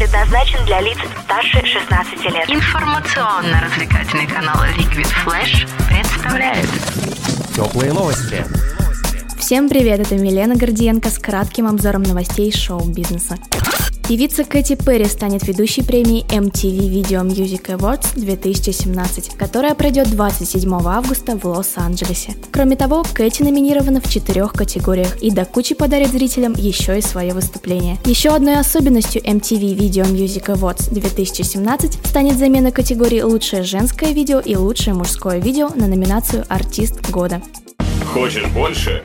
предназначен для лиц старше 16 лет. Информационно-развлекательный канал Liquid Flash представляет Теплые новости. Всем привет, это Милена Гордиенко с кратким обзором новостей шоу-бизнеса. Певица Кэти Перри станет ведущей премии MTV Video Music Awards 2017, которая пройдет 27 августа в Лос-Анджелесе. Кроме того, Кэти номинирована в четырех категориях и до кучи подарит зрителям еще и свое выступление. Еще одной особенностью MTV Video Music Awards 2017 станет замена категории «Лучшее женское видео» и «Лучшее мужское видео» на номинацию «Артист года». Хочешь больше?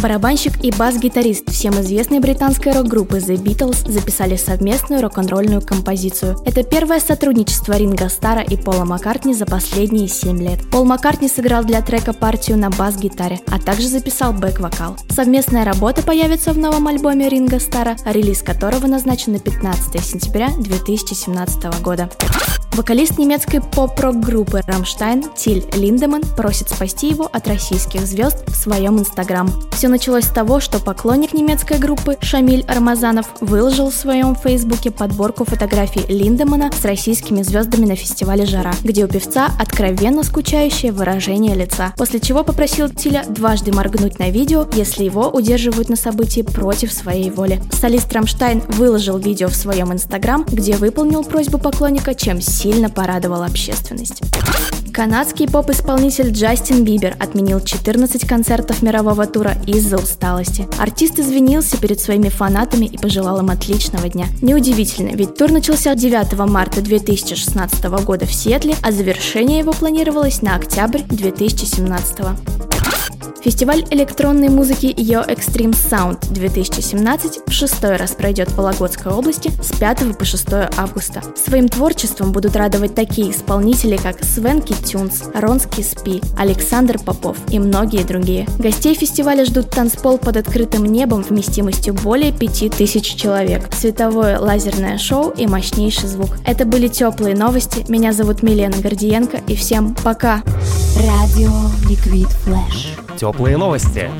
Барабанщик и бас-гитарист всем известной британской рок-группы The Beatles записали совместную рок-н-ролльную композицию. Это первое сотрудничество Ринга Стара и Пола Маккартни за последние 7 лет. Пол Маккартни сыграл для трека партию на бас-гитаре, а также записал бэк-вокал. Совместная работа появится в новом альбоме Ринга Стара, релиз которого назначен на 15 сентября 2017 года. Вокалист немецкой поп-рок группы Рамштайн Тиль Линдеман просит спасти его от российских звезд в своем инстаграм. Все началось с того, что поклонник немецкой группы Шамиль Рамазанов выложил в своем фейсбуке подборку фотографий Линдемана с российскими звездами на фестивале «Жара», где у певца откровенно скучающее выражение лица, после чего попросил Тиля дважды моргнуть на видео, если его удерживают на событии против своей воли. Солист Рамштайн выложил видео в своем инстаграм, где выполнил просьбу поклонника, чем сильно порадовал общественность. Канадский поп-исполнитель Джастин Бибер отменил 14 концертов мирового тура из-за усталости. Артист извинился перед своими фанатами и пожелал им отличного дня. Неудивительно, ведь тур начался 9 марта 2016 года в Сиэтле, а завершение его планировалось на октябрь 2017. Фестиваль электронной музыки Yo Extreme Sound 2017 в шестой раз пройдет в Вологодской области с 5 по 6 августа. Своим творчеством будут радовать такие исполнители, как Свенки Тюнс, Ронский Спи, Александр Попов и многие другие. Гостей фестиваля ждут танцпол под открытым небом вместимостью более 5000 человек, световое лазерное шоу и мощнейший звук. Это были теплые новости. Меня зовут Милена Гордиенко и всем пока! Радио Liquid Flash теплые новости.